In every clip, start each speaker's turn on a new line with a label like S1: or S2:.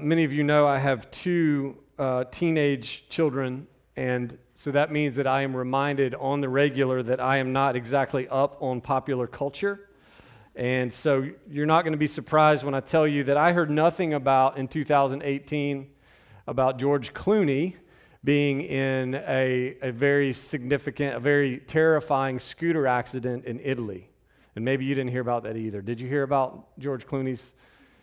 S1: many of you know, I have two uh, teenage children, and so that means that I am reminded on the regular that I am not exactly up on popular culture. And so you're not going to be surprised when I tell you that I heard nothing about in 2018 about George Clooney being in a, a very significant, a very terrifying scooter accident in Italy. And maybe you didn't hear about that either. Did you hear about George Clooney's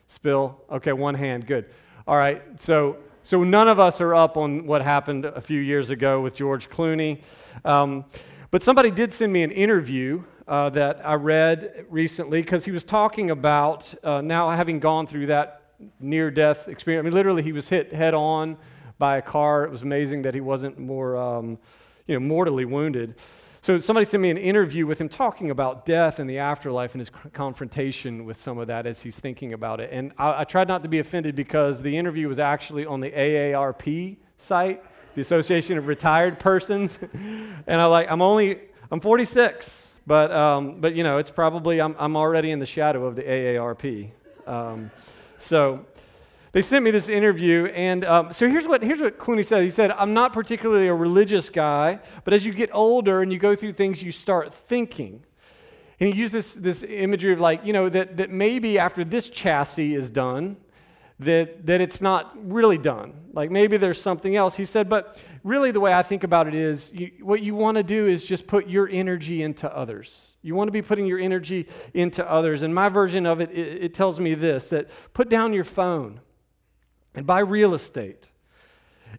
S1: spill? Okay, one hand, good. All right, so, so none of us are up on what happened a few years ago with George Clooney. Um, but somebody did send me an interview uh, that I read recently because he was talking about uh, now having gone through that near death experience. I mean, literally, he was hit head on by a car. It was amazing that he wasn't more, um, you know, mortally wounded. So somebody sent me an interview with him talking about death and the afterlife and his confrontation with some of that as he's thinking about it. And I, I tried not to be offended because the interview was actually on the AARP site, the Association of Retired Persons. and I like, I'm only, I'm 46, but, um, but you know, it's probably, I'm, I'm already in the shadow of the AARP. Um, so they sent me this interview, and um, so here's what, here's what Clooney said. He said, I'm not particularly a religious guy, but as you get older and you go through things, you start thinking. And he used this, this imagery of like, you know, that, that maybe after this chassis is done, that, that it's not really done. Like maybe there's something else. He said, but really the way I think about it is you, what you want to do is just put your energy into others. You want to be putting your energy into others. And my version of it, it, it tells me this that put down your phone and buy real estate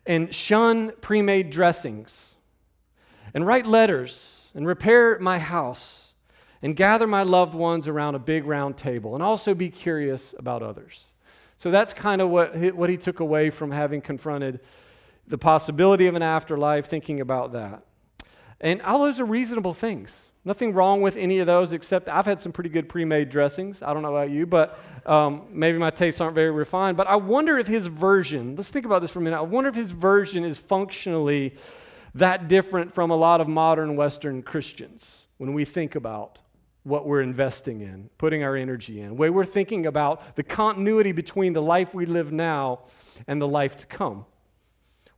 S1: and shun pre made dressings and write letters and repair my house and gather my loved ones around a big round table and also be curious about others. So that's kind of what he, what he took away from having confronted the possibility of an afterlife, thinking about that. And all those are reasonable things. Nothing wrong with any of those, except I've had some pretty good pre made dressings. I don't know about you, but um, maybe my tastes aren't very refined. But I wonder if his version, let's think about this for a minute. I wonder if his version is functionally that different from a lot of modern Western Christians when we think about what we're investing in, putting our energy in, way we're thinking about the continuity between the life we live now and the life to come,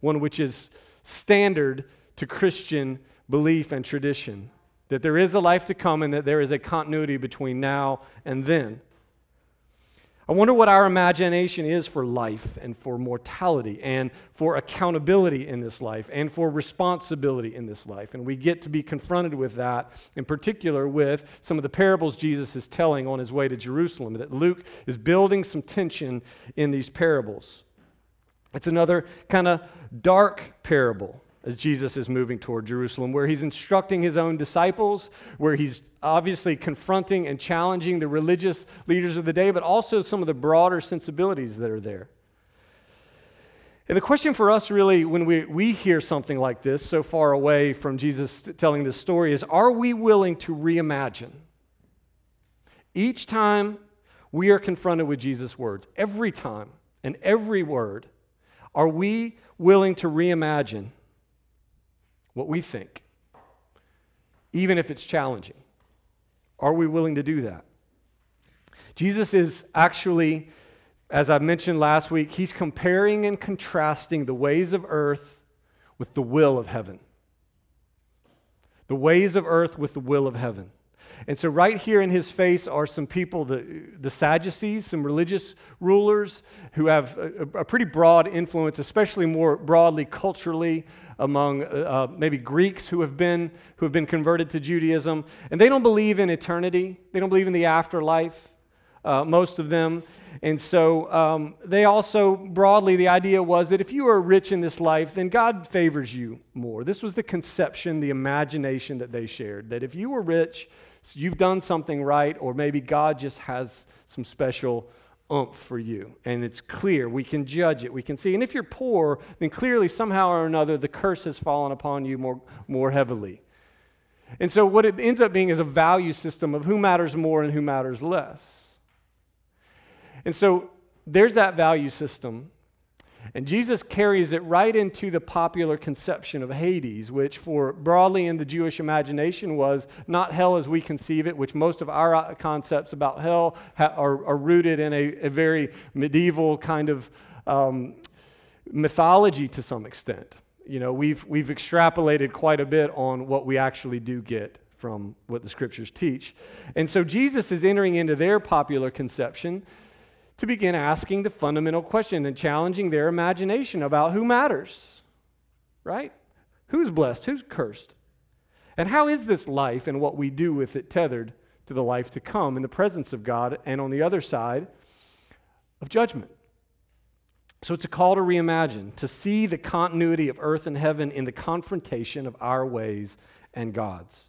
S1: one which is standard to Christian belief and tradition that there is a life to come and that there is a continuity between now and then. I wonder what our imagination is for life and for mortality and for accountability in this life and for responsibility in this life. And we get to be confronted with that, in particular with some of the parables Jesus is telling on his way to Jerusalem, that Luke is building some tension in these parables. It's another kind of dark parable as Jesus is moving toward Jerusalem, where he's instructing his own disciples, where he's obviously confronting and challenging the religious leaders of the day, but also some of the broader sensibilities that are there. And the question for us, really, when we, we hear something like this, so far away from Jesus telling this story, is are we willing to reimagine? Each time we are confronted with Jesus' words, every time and every word, are we willing to reimagine? What we think, even if it's challenging. Are we willing to do that? Jesus is actually, as I mentioned last week, he's comparing and contrasting the ways of earth with the will of heaven. The ways of earth with the will of heaven. And so, right here in his face are some people, the, the Sadducees, some religious rulers who have a, a pretty broad influence, especially more broadly culturally among uh, uh, maybe Greeks who have, been, who have been converted to Judaism. And they don't believe in eternity, they don't believe in the afterlife, uh, most of them. And so um, they also, broadly, the idea was that if you are rich in this life, then God favors you more. This was the conception, the imagination that they shared. That if you were rich, you've done something right, or maybe God just has some special oomph for you. And it's clear. We can judge it. We can see. And if you're poor, then clearly, somehow or another, the curse has fallen upon you more, more heavily. And so, what it ends up being is a value system of who matters more and who matters less. And so, there's that value system. And Jesus carries it right into the popular conception of Hades, which, for broadly in the Jewish imagination, was not hell as we conceive it, which most of our concepts about hell ha- are, are, rooted in a, a, very medieval kind of um, mythology to some extent. You know, we've, we've extrapolated quite a bit on what we actually do get from what the scriptures teach. And so Jesus is entering into their popular conception to begin asking the fundamental question and challenging their imagination about who matters, right? Who's blessed? Who's cursed? And how is this life and what we do with it tethered to the life to come in the presence of God and on the other side of judgment? So it's a call to reimagine, to see the continuity of earth and heaven in the confrontation of our ways and God's.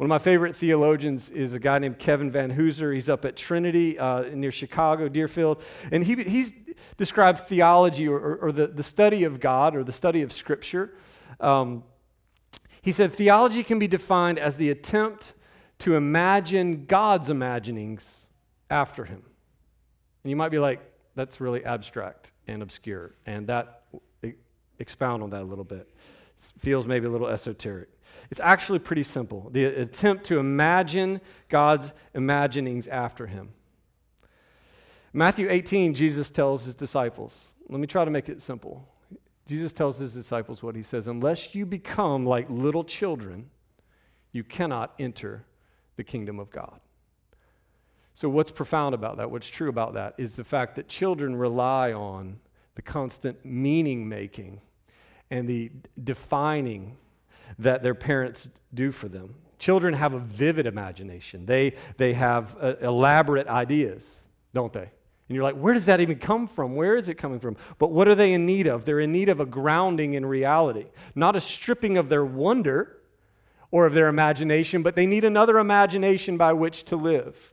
S1: One of my favorite theologians is a guy named Kevin Vanhoozer. He's up at Trinity uh, near Chicago, Deerfield. And he, he's described theology or, or, or, the, the study of God or the study of Scripture. Um, he said theology can be defined as the attempt to imagine God's imaginings after him. And you might be like, that's really abstract and obscure. And that, expound on that a little bit. It feels maybe a little esoteric. It's actually pretty simple the attempt to imagine God's imaginings after him. Matthew 18, Jesus tells his disciples, let me try to make it simple. Jesus tells his disciples what he says Unless you become like little children, you cannot enter the kingdom of God. So, what's profound about that, what's true about that, is the fact that children rely on the constant meaning making and the defining that their parents do for them. Children have a vivid imagination, they, they have uh, elaborate ideas, don't they? And you're like, where does that even come from? Where is it coming from? But what are they in need of? They're in need of a grounding in reality, not a stripping of their wonder or of their imagination, but they need another imagination by which to live.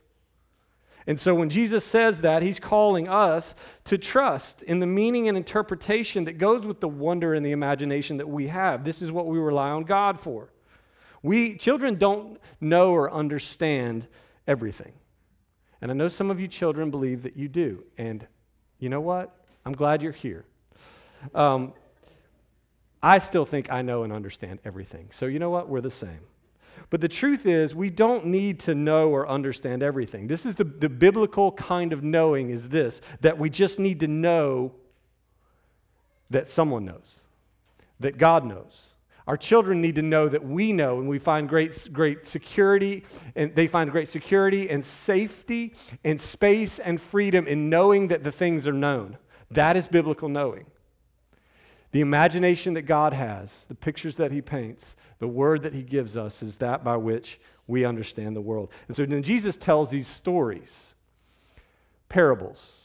S1: And so when Jesus says that, he's calling us to trust in the meaning and interpretation that goes with the wonder and the imagination that we have. This is what we rely on God for. We children don't know or understand everything. And I know some of you children believe that you do. And you know what? I'm glad you're here. Um, I still think I know and understand everything. So you know what? We're the same. But the truth is, we don't need to know or understand everything. This is the, the biblical kind of knowing is this that we just need to know that someone knows, that God knows. Our children need to know that we know, and we find great, great security, and they find great security and safety and space and freedom in knowing that the things are known. That is biblical knowing. The imagination that God has, the pictures that He paints, the word that He gives us is that by which we understand the world. And so then Jesus tells these stories, parables,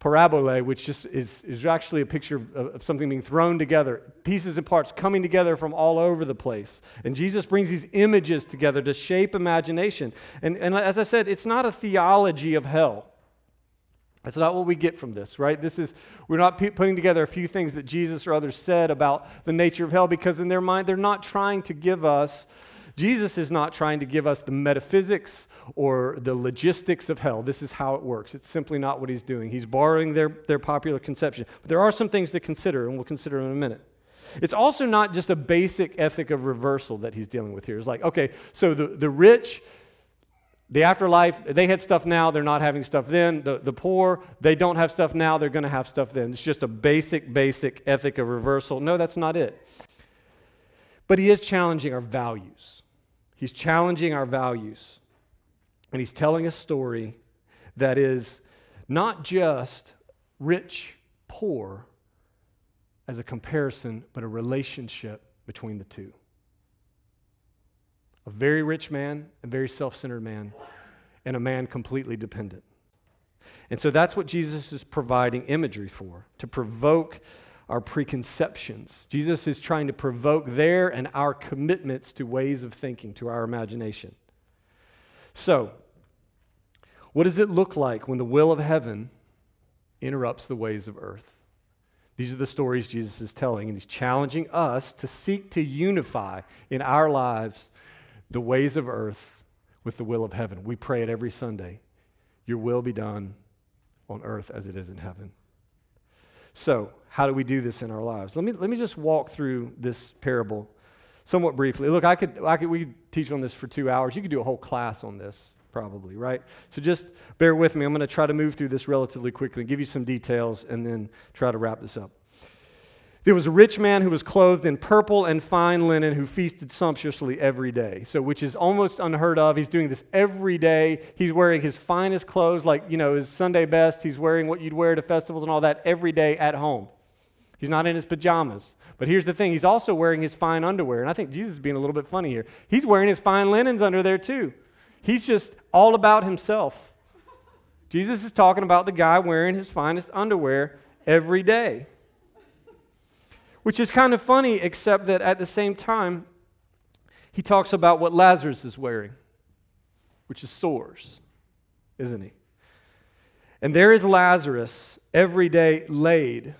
S1: parabole, which just is, is actually a picture of, of, something being thrown together, pieces and parts coming together from all over the place. And Jesus brings these images together to shape imagination. And, and as I said, it's not a theology of hell. That's not what we get from this, right? This is, we're not putting together a few things that Jesus or others said about the nature of hell because in their mind, they're not trying to give us, Jesus is not trying to give us the metaphysics or the logistics of hell. This is how it works. It's simply not what he's doing. He's borrowing their, their popular conception. But there are some things to consider, and we'll consider in a minute. It's also not just a basic ethic of reversal that he's dealing with here. It's like, okay, so the, the rich, the afterlife, they had stuff now, they're not having stuff then. The, the poor, they don't have stuff now, they're going to have stuff then. It's just a basic, basic ethic of reversal. No, that's not it. But he is challenging our values. He's challenging our values. And he's telling a story that is not just rich, poor as a comparison, but a relationship between the two a very rich man, a very self centered man, and a man completely dependent. And so that's what Jesus is providing imagery for, to provoke our preconceptions. Jesus is trying to provoke their and our commitments to ways of thinking, to our imagination. So, what does it look like when the will of heaven interrupts the ways of earth? These are the stories Jesus is telling, and he's challenging us to seek to unify in our lives the ways of earth with the will of heaven. We pray it every Sunday. Your will be done on earth as it is in heaven. So, how do we do this in our lives? Let me, let me just walk through this parable somewhat briefly. Look, I could, I could, we could teach on this for two hours. You could do a whole class on this. probably, right? So just bear with me. I'm going to try to move through this relatively quickly and give you some details and then try to wrap this up. There was a rich man who was clothed in purple and fine linen who feasted sumptuously every day. So, which is almost unheard of. He's doing this every day. He's wearing his finest clothes, like, you know, his Sunday best. He's wearing what you'd wear to festivals and all that every day at home. He's not in his pajamas. But here's the thing he's also wearing his fine underwear. And I think Jesus is being a little bit funny here. He's wearing his fine linens under there, too. He's just all about himself. Jesus is talking about the guy wearing his finest underwear every day which is kind of funny, except that at the same time, he talks about what Lazarus is wearing, which is sores, isn't he? And there is Lazarus every day laid,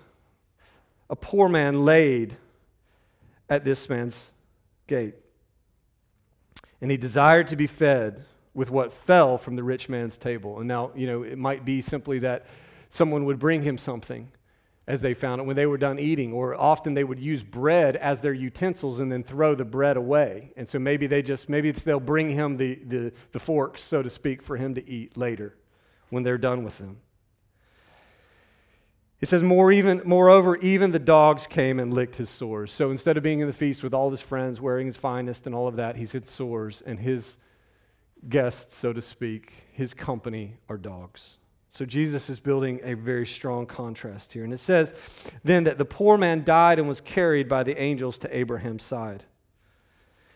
S1: a poor man laid at this man's gate. And he desired to be fed with what fell from the rich man's table. And now, you know, it might be simply that someone would bring him something as they found it when they were done eating, or often they would use bread as their utensils and then throw the bread away. And so maybe they just, maybe they'll bring him the, the, the forks, so to speak, for him to eat later when they're done with them. It says, More even, moreover, even the dogs came and licked his sores. So instead of being in the feast with all his friends, wearing his finest and all of that, he's had sores, and his guests, so to speak, his company are dogs. So Jesus is building a very strong contrast here. And it says then that the poor man died and was carried by the angels to Abraham's side.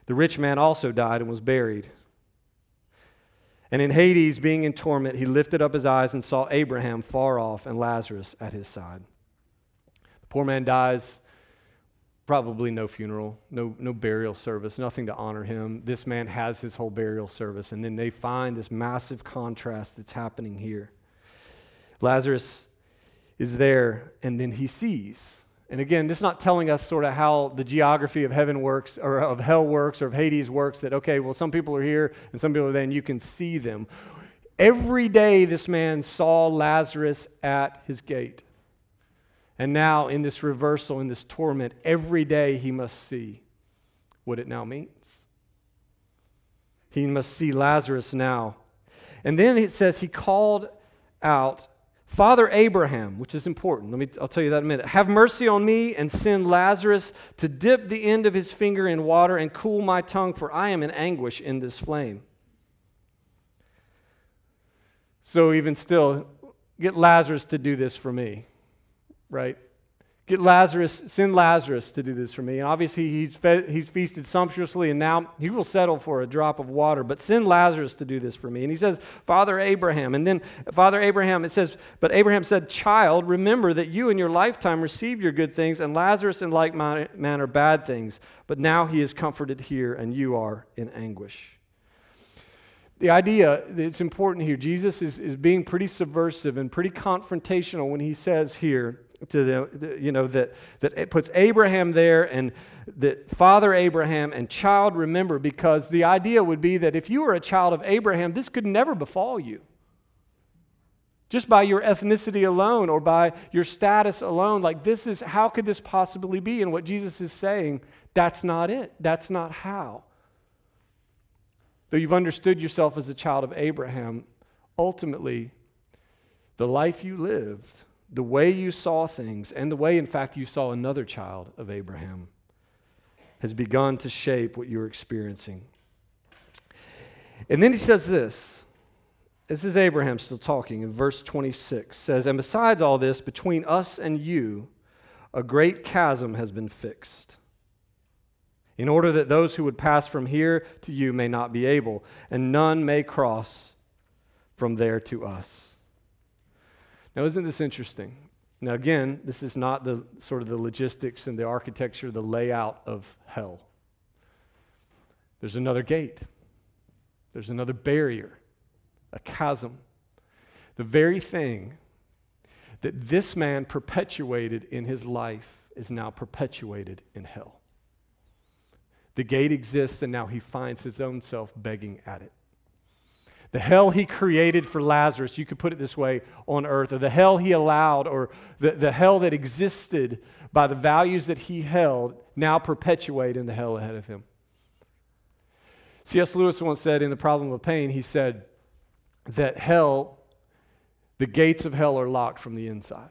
S1: The rich man also died and was buried. And in Hades, being in torment, he lifted up his eyes and saw Abraham far off and Lazarus at his side. The poor man dies, probably no funeral, no, no burial service, nothing to honor him. This man has his whole burial service. And then they find this massive contrast that's happening here. Lazarus is there, and then he sees. And again, this is not telling us sort of how the geography of heaven works or of hell works or of Hades works that, okay, well, some people are here and some people are there, and you can see them. Every day, this man saw Lazarus at his gate. And now, in this reversal, in this torment, every day he must see what it now means. He must see Lazarus now. And then it says he called out Father Abraham, which is important. Let me I'll tell you that in a minute. Have mercy on me and send Lazarus to dip the end of his finger in water and cool my tongue for I am in anguish in this flame. So even still get Lazarus to do this for me. Right? Get Lazarus, send Lazarus to do this for me. And obviously, he's, fed, he's feasted sumptuously, and now he will settle for a drop of water. But send Lazarus to do this for me. And he says, Father Abraham. And then, Father Abraham, it says, But Abraham said, Child, remember that you in your lifetime received your good things, and Lazarus in like manner bad things. But now he is comforted here, and you are in anguish. The idea that's important here, Jesus is, is being pretty subversive and pretty confrontational when he says here, to the, you know, that, that it puts Abraham there and that father Abraham and child remember, because the idea would be that if you were a child of Abraham, this could never befall you. Just by your ethnicity alone or by your status alone, like this is, how could this possibly be? And what Jesus is saying, that's not it. That's not how. Though you've understood yourself as a child of Abraham, ultimately, the life you lived the way you saw things and the way, in fact, you saw another child of Abraham has begun to shape what you're experiencing. And then he says this. This is Abraham still talking in verse 26 says, And besides all this, between us and you, a great chasm has been fixed, in order that those who would pass from here to you may not be able, and none may cross from there to us. Now, isn't this interesting? Now, again, this is not the sort of the logistics and the architecture, the layout of hell. There's another gate, there's another barrier, a chasm. The very thing that this man perpetuated in his life is now perpetuated in hell. The gate exists, and now he finds his own self begging at it. The hell he created for Lazarus, you could put it this way, on earth, or the hell he allowed, or the, the hell that existed by the values that he held, now perpetuate in the hell ahead of him. C.S. Lewis once said in The Problem of Pain, he said, that hell, the gates of hell are locked from the inside.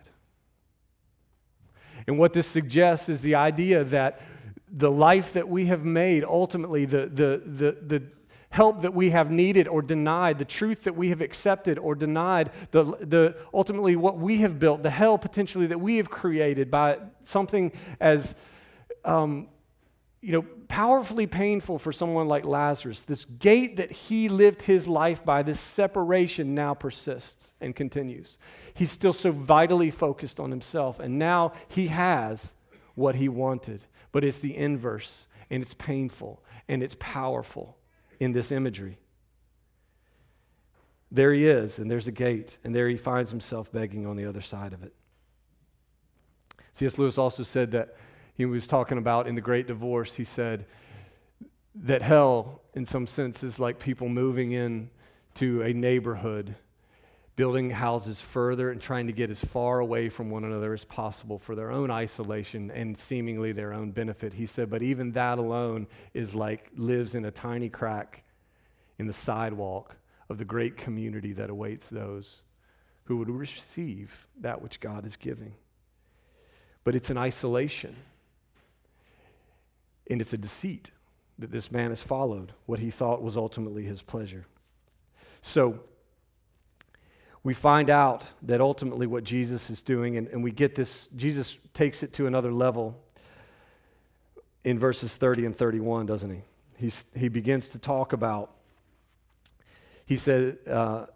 S1: And what this suggests is the idea that the life that we have made, ultimately, the, the, the, the help that we have needed or denied, the truth that we have accepted or denied, the, the, ultimately what we have built, the hell potentially that we have created by something as um, you know, powerfully painful for someone like Lazarus. This gate that he lived his life by, this separation now persists and continues. He's still so vitally focused on himself, and now he has what he wanted, but it's the inverse, and it's painful, and it's powerful in this imagery. There he is, and there's a gate, and there he finds himself begging on the other side of it. C.S. Lewis also said that he was talking about in the great divorce, he said that hell, in some sense, is like people moving in to a neighborhood, building houses further and trying to get as far away from one another as possible for their own isolation and seemingly their own benefit. He said, but even that alone is like lives in a tiny crack in the sidewalk of the great community that awaits those who would receive that which God is giving. But it's an isolation. And it's a deceit that this man has followed what he thought was ultimately his pleasure. So we find out that ultimately what Jesus is doing, and, and we get this, Jesus takes it to another level in verses 30 and 31, doesn't he? He's, he begins to talk about, he said, uh,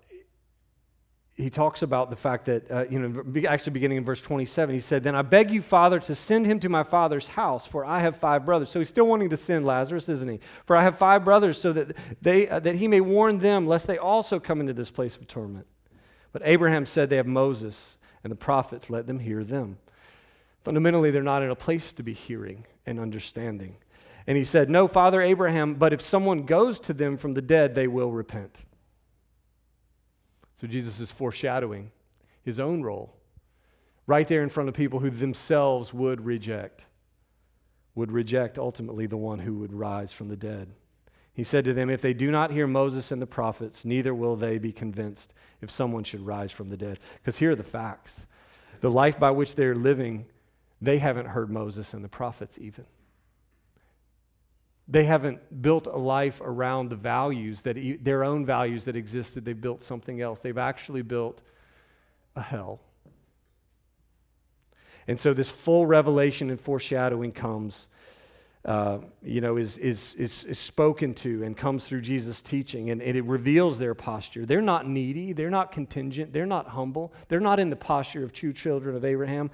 S1: he talks about the fact that, uh, you know, actually beginning in verse 27, he said, Then I beg you, Father, to send him to my father's house, for I have five brothers. So he's still wanting to send Lazarus, isn't he? For I have five brothers, so that, they, uh, that he may warn them, lest they also come into this place of torment. But Abraham said, They have Moses and the prophets, let them hear them. Fundamentally, they're not in a place to be hearing and understanding. And he said, No, Father Abraham, but if someone goes to them from the dead, they will repent. So Jesus is foreshadowing his own role right there in front of people who themselves would reject, would reject ultimately the one who would rise from the dead. He said to them, If they do not hear Moses and the prophets, neither will they be convinced if someone should rise from the dead. Because here are the facts the life by which they're living, they haven't heard Moses and the prophets even. They haven't built a life around the values that their own values that existed. They've built something else. They've actually built a hell. And so this full revelation and foreshadowing comes, uh, you know, is, is, is, is, spoken to and comes through Jesus' teaching, and, and it reveals their posture. They're not needy, they're not contingent, they're not humble, they're not in the posture of true children of Abraham,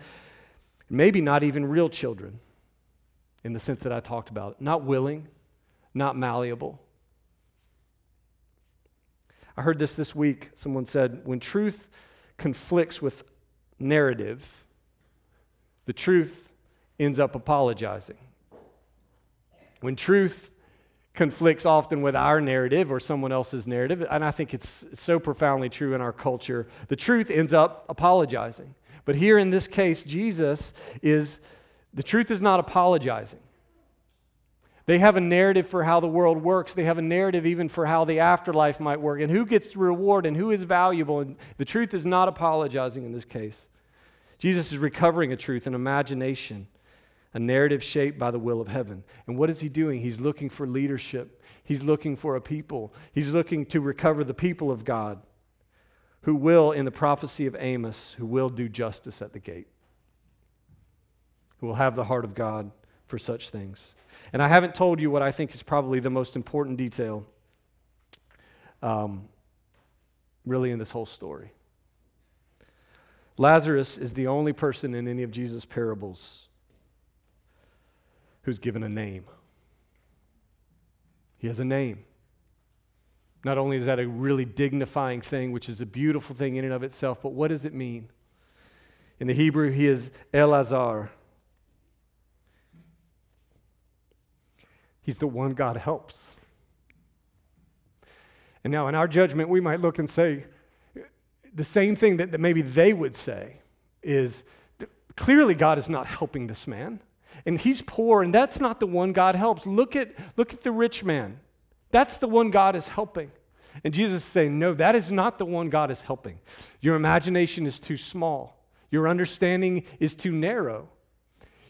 S1: maybe not even real children in the sense that I talked about. Not willing, not malleable. I heard this this week. Someone said, when truth conflicts with narrative, the truth ends up apologizing. When truth conflicts often with our narrative or someone else's narrative, and I think it's so profoundly true in our culture, the truth ends up apologizing. But here in this case, Jesus is the truth is not apologizing. They have a narrative for how the world works. They have a narrative even for how the afterlife might work and who gets the reward and who is valuable. And the truth is not apologizing in this case. Jesus is recovering a truth, an imagination, a narrative shaped by the will of heaven. And what is he doing? He's looking for leadership, he's looking for a people, he's looking to recover the people of God who will, in the prophecy of Amos, who will do justice at the gate who will have the heart of God for such things. And I haven't told you what I think is probably the most important detail, um, really, in this whole story. Lazarus is the only person in any of Jesus' parables who's given a name. He has a name. Not only is that a really dignifying thing, which is a beautiful thing in and of itself, but what does it mean? In the Hebrew, he is Elazar, He's the one God helps. And now, in our judgment, we might look and say the same thing that, maybe they would say is clearly God is not helping this man. And he's poor, and that's not the one God helps. Look at, look at the rich man. That's the one God is helping. And Jesus is saying, No, that is not the one God is helping. Your imagination is too small, your understanding is too narrow.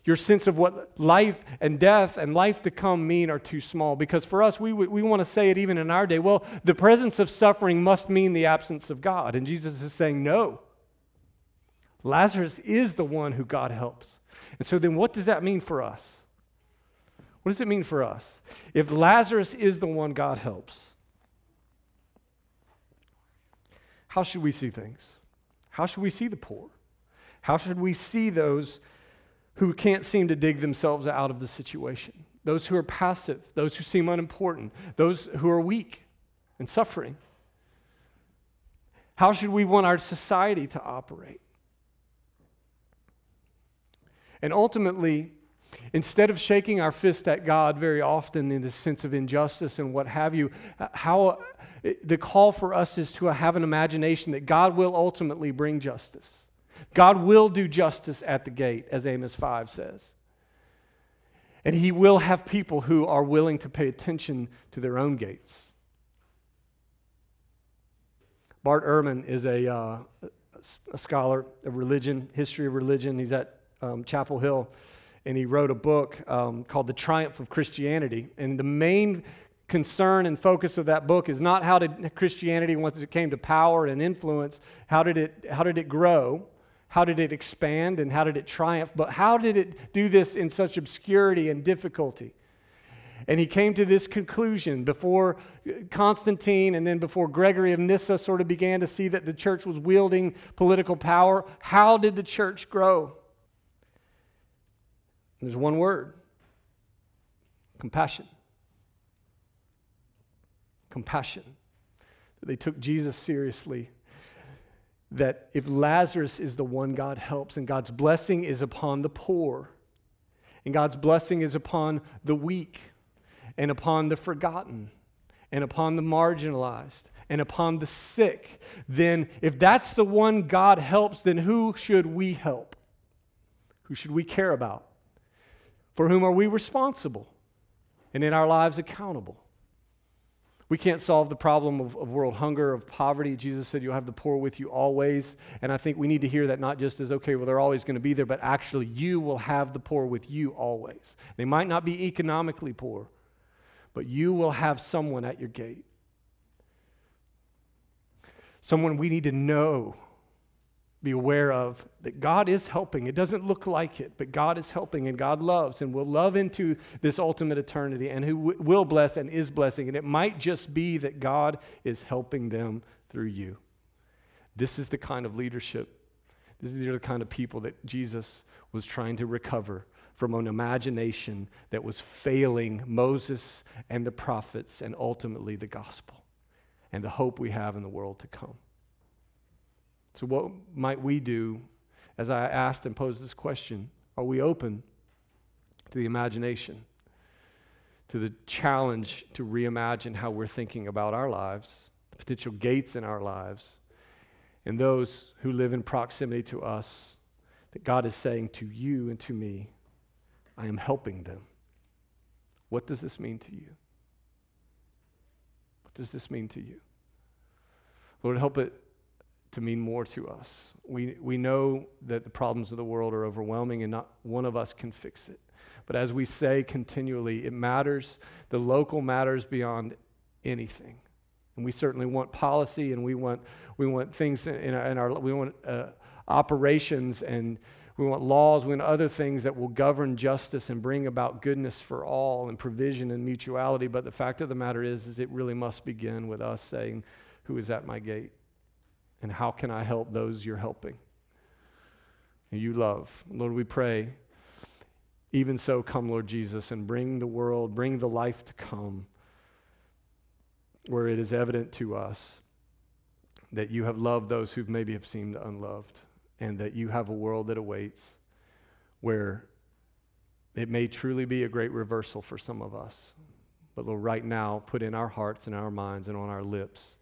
S1: Your sense of what life and death and life to come mean are too small. Because for us, we, we want to say it even in our day well, the presence of suffering must mean the absence of God. And Jesus is saying, No. Lazarus is the one who God helps. And so then, what does that mean for us? What does it mean for us? If Lazarus is the one God helps, how should we see things? How should we see the poor? How should we see those who can't seem to dig themselves out of the situation? Those who are passive, those who seem unimportant, those who are weak and suffering? How should we want our society to operate? And ultimately, instead of shaking our fist at God very often in the sense of injustice and what have you, how the call for us is to have an imagination that God will ultimately bring justice. God will do justice at the gate, as Amos 5 says. And he will have people who are willing to pay attention to their own gates. Bart Ehrman is a, uh, a scholar of religion, history of religion. He's at um, Chapel Hill, and he wrote a book um, called The Triumph of Christianity. And the main concern and focus of that book is not how did Christianity, once it came to power and influence, how did it, how did it grow? How did it expand and how did it triumph? But how did it do this in such obscurity and difficulty? And he came to this conclusion before Constantine and then before Gregory of Nyssa sort of began to see that the church was wielding political power. How did the church grow? There's one word compassion. Compassion. They took Jesus seriously. That if Lazarus is the one God helps, and God's blessing is upon the poor, and God's blessing is upon the weak, and upon the forgotten, and upon the marginalized, and upon the sick, then if that's the one God helps, then who should we help? Who should we care about? For whom are we responsible and in our lives accountable? We can't solve the problem of, of, world hunger, of poverty. Jesus said, You'll have the poor with you always. And I think we need to hear that not just as, okay, well, they're always going to be there, but actually, you will have the poor with you always. They might not be economically poor, but you will have someone at your gate. Someone we need to know be aware of that God is helping. It doesn't look like it, but God is helping and God loves and will love into this ultimate eternity and who w- will bless and is blessing. And it might just be that God is helping them through you. This is the kind of leadership, these are the kind of people that Jesus was trying to recover from an imagination that was failing Moses and the prophets and ultimately the gospel and the hope we have in the world to come. So, what might we do as I asked and posed this question? Are we open to the imagination, to the challenge to reimagine how we're thinking about our lives, the potential gates in our lives, and those who live in proximity to us? That God is saying to you and to me, I am helping them. What does this mean to you? What does this mean to you? Lord, help it to mean more to us. We, we know that the problems of the world are overwhelming and not one of us can fix it. But as we say continually, it matters. The local matters beyond anything. And we certainly want policy and we want, we want things in our, in our we want uh, operations and we want laws, we want other things that will govern justice and bring about goodness for all and provision and mutuality. But the fact of the matter is, is it really must begin with us saying, who is at my gate? And how can I help those you're helping? You love. Lord, we pray, even so, come, Lord Jesus, and bring the world, bring the life to come where it is evident to us that you have loved those who maybe have seemed unloved, and that you have a world that awaits where it may truly be a great reversal for some of us. But Lord, right now, put in our hearts and our minds and on our lips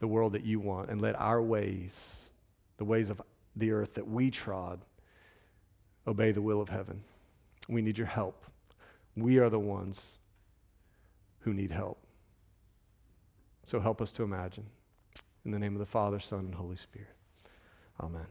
S1: the world that you want and let our ways, the ways of the earth that we trod, obey the will of heaven. We need your help. We are the ones who need help. So help us to imagine. In the name of the Father, Son, and Holy Spirit. Amen.